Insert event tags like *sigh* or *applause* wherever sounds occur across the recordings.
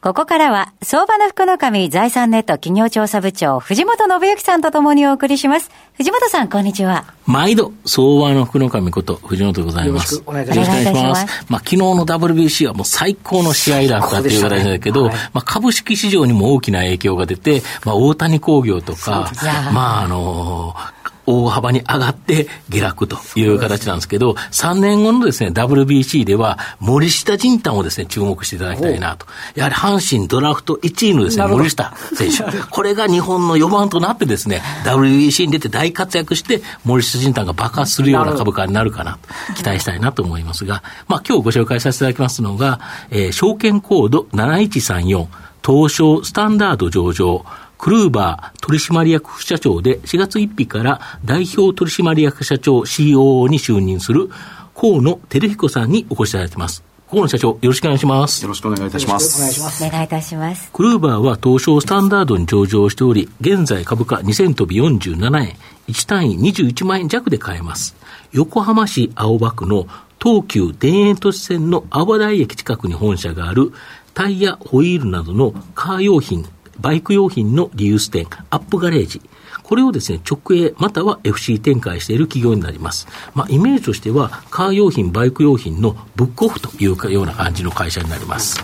ここからは、相場の福の神財産ネット企業調査部長、藤本信之さんとともにお送りします。藤本さん、こんにちは。毎度、相場の福の神こと、藤本でございます。よろしくお願いします。しますまあ、昨日の WBC はもう最高の試合だったという形だけど、ねはい、まあ、株式市場にも大きな影響が出て、まあ、大谷工業とか、まあ、あのー大幅に上がって下落という形なんですけど、3年後のですね、WBC では森下仁丹をですね、注目していただきたいなと。やはり阪神ドラフト1位のですね、森下選手。これが日本の4番となってですね、WBC に出て大活躍して、森下仁丹が爆発するような株価になるかなと、期待したいなと思いますが、まあ今日ご紹介させていただきますのが、えー、証券コード7134、東証スタンダード上場、クルーバー取締役副社長で4月1日から代表取締役社長 COO に就任する河野照彦さんにお越しいただいています。河野社長、よろしくお願いします。よろしくお願いいたします。お願いします。お願いいたします。クルーバーは東証スタンダードに上場しており、現在株価2000飛び47円、1単位21万円弱で買えます。横浜市青葉区の東急田園都市線の阿波台駅近くに本社があるタイヤ、ホイールなどのカー用品、バイク用品のリユース店、アップガレージ。これをですね、直営または FC 展開している企業になります。まあ、イメージとしては、カー用品、バイク用品のブックオフというような感じの会社になります。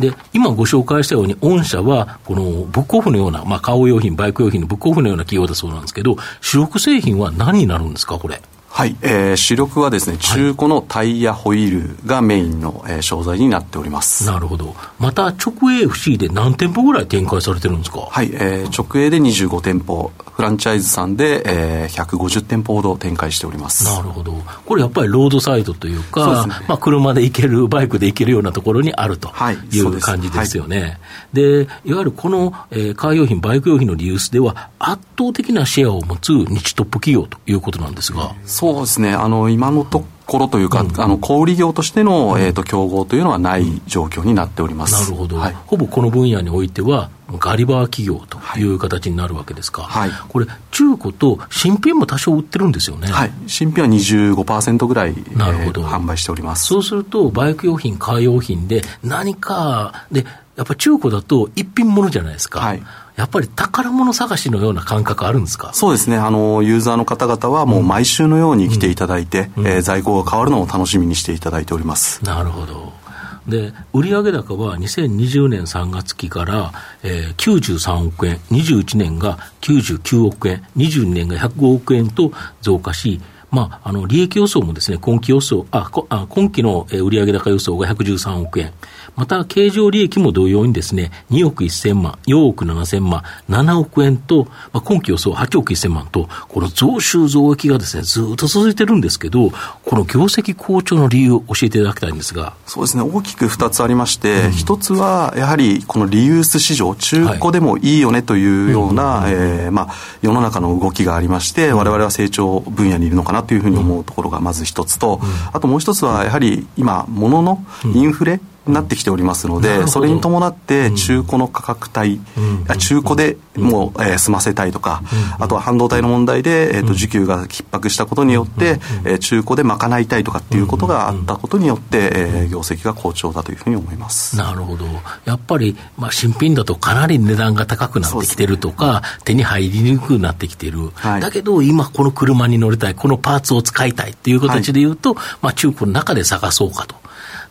で、今ご紹介したように、御社は、このブックオフのような、まあ、カー用品、バイク用品のブックオフのような企業だそうなんですけど、主力製品は何になるんですか、これ？はい、えー、主力はですね、中古のタイヤホイールがメインの、えー、商材になっております。なるほど。また、直営 FC で何店舗ぐらい展開されてるんですか？はい、えー、直営で25店舗、フランチャイズさんで、えー、150店舗ほど展開しております。なるほど。これやっぱりロードサイドというか、うね、まあ、車で行ける、バイクで行けるようなところにあるという感じですよね。はい、で、いわゆるこの、えー、カー用品、バイク用品のリユースでは、圧倒的なシェアを持つ日トップ企業ということなんですが。そうですね。あの今のところというか、うん、あの小売業としての、えーと、競合というのはない状況になっております、なるほど、はい、ほぼこの分野においては、ガリバー企業とい。う形になるわけですか、はい、これ、中古と新品も多少売ってるんですよね、はい、新品は25%ぐらい、なるほど、えー、販売しております。そうすると、バイク用品、カー用品で、何かで、やっぱり中古だと一品物じゃないですか。はいやっぱり宝物探しのような感覚あるんですか？そうですね。あのユーザーの方々はもう毎週のように来ていただいて、うん。うん、えー、在庫が変わるのを楽しみにしていただいております。なるほど。で売上高は2020年3月期から、えー、93億円21年が99億円22年が105億円と増加しまあ、あの利益予想もですね今期予想あ今期の売上高予想が113億円、また、経常利益も同様にですね、2億1000万、4億7000万、7億円と、まあ、今期予想8億1000万と、この増収増益がですね、ずっと続いてるんですけど、この業績好調の理由を教えていただきたいんですが。そうですね、大きく2つありまして、うん、1つは、やはりこのリユース市場、中古でもいいよねというような、えまあ、世の中の動きがありまして、われわれは成長分野にいるのかなというふうに思うところがまず1つと、うん、あともう1つは、やはり今、物のインフレ、うんなってきておりますので、それに伴って中古の価格帯、うん、中古でもう、えー、済ませたいとか、あとは半導体の問題で、えーと、需給が逼迫したことによって、えー、中古で賄いたいとかっていうことがあったことによって、えー、業績が好調だというふうに思います。なるほど、やっぱり、まあ、新品だとかなり値段が高くなってきてるとか、手に入りにくくなってきてる、はい、だけど今、この車に乗りたい、このパーツを使いたいっていう形でいうと、はい、まあ、中古の中で探そうかと。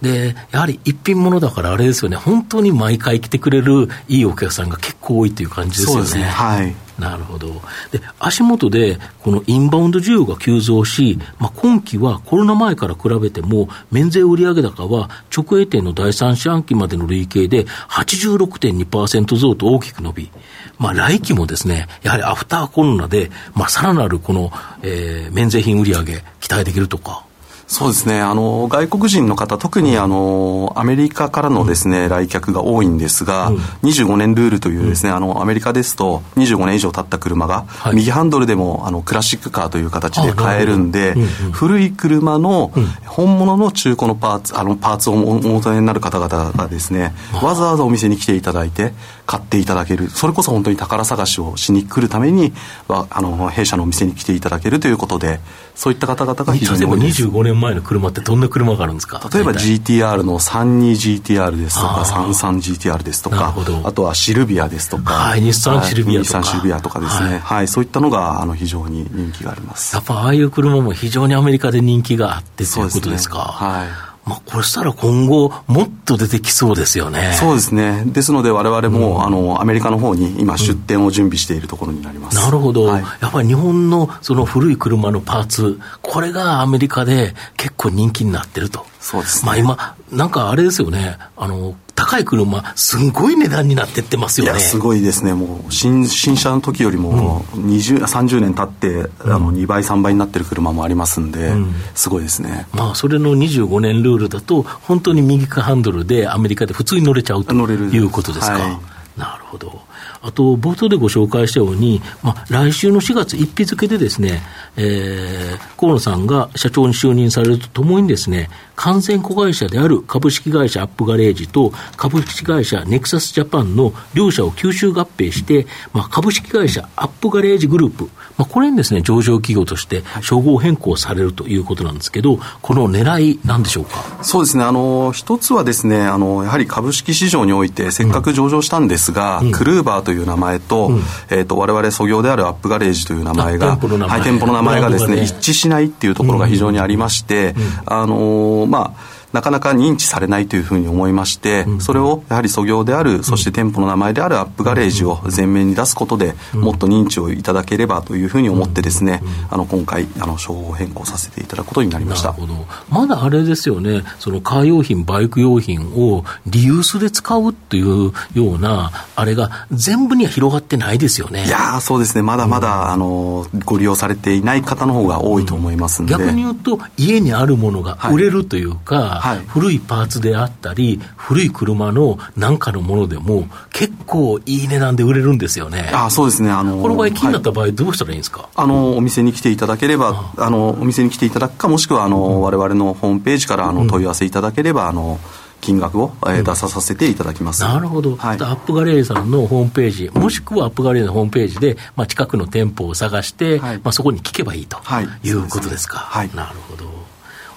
で、やはり一品物だからあれですよね、本当に毎回来てくれるいいお客さんが結構多いっていう感じですよね。そうですね。はい。なるほど。で、足元で、このインバウンド需要が急増し、まあ、今期はコロナ前から比べても、免税売上高は直営店の第三四半期までの累計で86.2%増と大きく伸び、まあ、来期もですね、やはりアフターコロナで、まあ、さらなるこの、えー、免税品売上期待できるとか。そうですね。あの、外国人の方、特にあの、アメリカからのですね、来客が多いんですが、うん、25年ルールというですね、あの、アメリカですと、25年以上経った車が、はい、右ハンドルでも、あの、クラシックカーという形で買えるんで、うんうん、古い車の、本物の中古のパーツ、あの、パーツをお求めになる方々がですね、わざわざお店に来ていただいて、買っていただける。それこそ本当に宝探しをしに来るために、あの、弊社のお店に来ていただけるということで、そういった方々が非常に多いです。25年前の車ってどんな車があるんですか？例えば GTR の 32GTR ですとか 33GTR ですとかあとはシルビアですとか、はい、日産シルビアとか。日産シルビアとかですね、はい、はい、そういったのがあの非常に人気があります。やっぱああいう車も非常にアメリカで人気があってということですか、ね、はいまあ、これしたら今後、もっと出てきそうですよね。そうですね。ですので、われわれも、うん、あの、アメリカの方に今、出店を準備しているところになります。うん、なるほど、はい、やっぱり日本のその古い車のパーツ、これがアメリカで結構人気になってると。そうです、ね、まあ今、なんかあれですよね、あの、高い車、すんごい値段になってってますよね。すごいですね、もう新新車の時よりも20、うん、30年経って、あの2倍、3倍になってる車もありますんで、うん、すごいですね。まあ、それの25年ルールだと、本当に右かハンドルでアメリカで普通に乗れちゃうということですか。はい、なるほど。あと、冒頭でご紹介したように、まあ、来週の4月1日付でですね、えー、河野さんが社長に就任されるとともにですね、完全子会社である株式会社アップガレージと株式会社ネクサスジャパンの両社を吸収合併して、まあ、株式会社アップガレージグループ、まあ、これにですね、上場企業として称号変更されるということなんですけど、この狙いなんでしょうか？そうですね、あの、一つはですね、あの、やはり株式市場においてせっかく上場したんですが、うん、クルーバーという名前と、うん、えっ、ー、と、我々創業であるアップガレージという名前が、はい、店舗の名前がですね、一致しないっていうところが非常にありまして、あの、まあ、なかなか認知されないというふうに思いまして、それをやはり創業である、そして店舗の名前であるアップガレージを前面に出すことで、もっと認知をいただければというふうに思ってですね、あの今回、あの称号変更させていただくことになりました。まだあれですよね、そのカー用品、バイク用品をリユースで使うっていうような、あれが全部には広がってないですよね。いやそうですね、まだまだ、うん、あのご利用されていない方の方が多いと思いますので、逆に言うと、家にあるものが売れるというか、はいはい、古いパーツであったり、古い車のなんかのものでも、結構いい値段で売れるんですよね。あそうですね。あのこの場合、気になった場合、どうしたらいいんですか、はい、あの、お店に来ていただければ、あの、お店に来ていただくか、もしくは、あの、われわれのホームページから、あの、問い合わせいただければ、あの、金額を、えー、出ささせていただきます、なるほど、はい、アップガレージさんのホームページ、もしくはアップガレージのホームページで、まあ、近くの店舗を探して、はい、まあ、そこに聞けばいいと、はい、いうことですか？はい、なるほど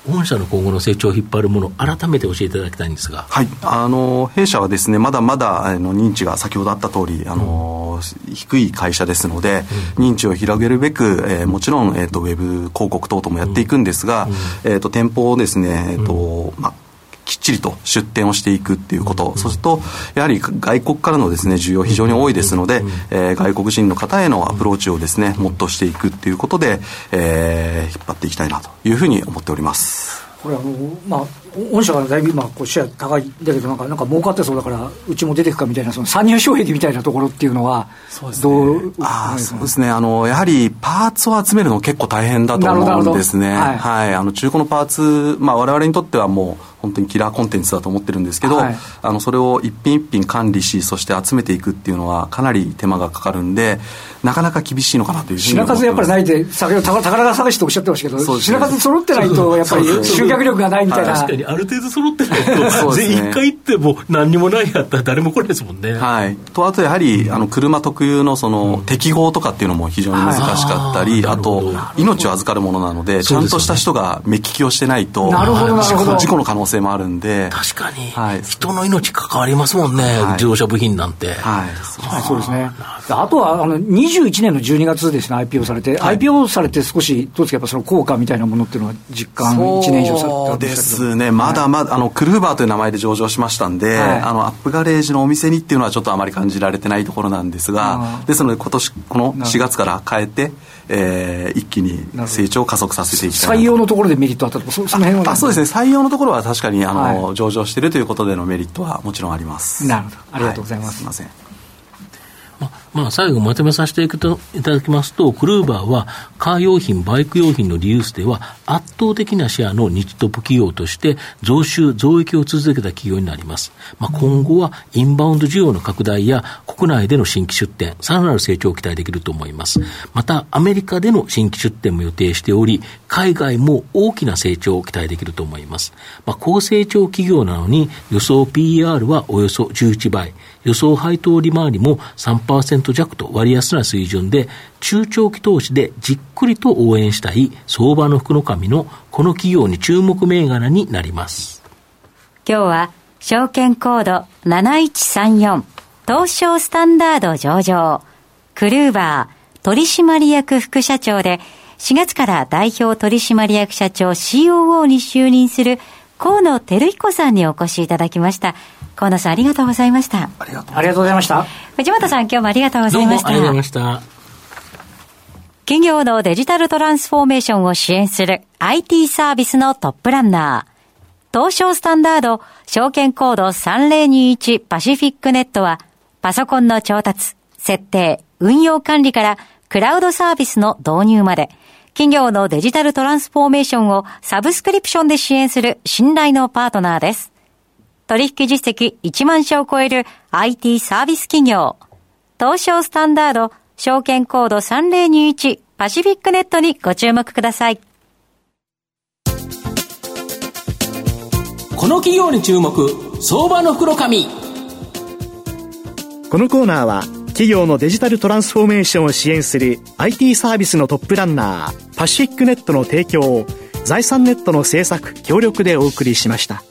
御社の今後の成長を引っ張るもの、改めて教えていただきたいんですが、はい、あの弊社はですね、まだまだあの認知が先ほどあった通り、あの、うん、低い会社ですので、うん、認知を広げるべく、えー、もちろん、えーと、ウェブ広告等々もやっていくんですが、うん、えーと、店舗をですね、えーとまあきっちりと出店をしていくっていうこと、うん、そうすると、やはり外国からのですね、需要非常に多いですので、うん、えー、外国人の方へのアプローチをですね、もっとしていくっていうことで、えー、引っ張っていきたいなというふうに思っております。これあの、まあ、御社がだいぶ今、こうシェア高いんだけど、なんか、なんか儲かってそうだから、うちも出てくかみたいな、その参入障壁みたいなところっていうのは、そうですね。どうあそうですね。あの、やはり、パーツを集めるの結構大変だと思うんですね。はい、はい。あの、中古のパーツ、まあ、我々にとってはもう、本当にキラーコンテンツだと思ってるんですけど、はい、あのそれを一品一品管理しそして集めていくっていうのはかなり手間がかかるんでなかなか厳しいのかなというふうに品数やっぱりないで先ほど宝探しとおっしゃってましたけど、ね、品数揃ってないとやっぱり集客力がないみたいな。確かにある程度揃ってないと *laughs* 全員、ね、回行っても何にもないやったら誰も来ないですもんね。はい。とあとやはりあの車特有のその、適合とかっていうのも非常に難しかったり、あと命を預かるものなのでちゃんとした人が目利きをしてないと事故の可能性もあるんで。確かに、はい、人の命関わりますもんね、はい、自動車部品なんて。はい、はい、そうですね。あとは、あの、21年の12月ですね、IPO されて、はい、IPO されて少し、どうですか、やっぱその効果みたいなものっていうのは実感、1年以上されたそうですね、まだまだ、あの、クルーバーという名前で上場しましたんで、あの、アップガレージのお店にっていうのはちょっとあまり感じられてないところなんですが、ですので、今年、この4月から変えて、えー、一気に成長を加速させていきたい採用のところでメリットあったとか、そその辺は。あそうですね、採用のところは確かにあの、はい、上場しているということでのメリットはもちろんあります。なるほど、ありがとうございます。はい、すみません。まあ、最後まとめさせていただきますと、クルーバーは、カー用品、バイク用品のリユースでは、圧倒的なシェアの日トップ企業として、増収、増益を続けた企業になります。まあ、今後は、インバウンド需要の拡大や、国内での新規出店、さらなる成長を期待できると思います。また、アメリカでの新規出店も予定しており、海外も大きな成長を期待できると思います。まあ、高成長企業なのに、予想 PR はおよそ11倍、予想配当利回りも3%弱と割安な水準で、中長期投資でじっくりと応援したい相場の福の神のこの企業に注目銘柄になります。今日は証券コード7134東証スタンダード上場クルーバー取締役副社長で4月から代表取締役社長 COO に就任する河野照彦さんにお越しいただきました。河野さんありがとうございました。ありがとうございました。藤本さん今日もありがとうございました。ありがとうございました。企業のデジタルトランスフォーメーションを支援する IT サービスのトップランナー。東証スタンダード証券コード3021パシフィックネットはパソコンの調達、設定、運用管理からクラウドサービスの導入まで企業のデジタルトランスフォーメーションをサブスクリプションで支援する信頼のパートナーです。取引実績1万社を超える IT サービス企業。東証スタンダード証券コード3021パシフィックネットにご注目ください。この企業に注目、相場の袋紙。このコーナーは企業のデジタルトランスフォーメーションを支援する IT サービスのトップランナーパシフィックネットの提供を財産ネットの政策協力でお送りしました。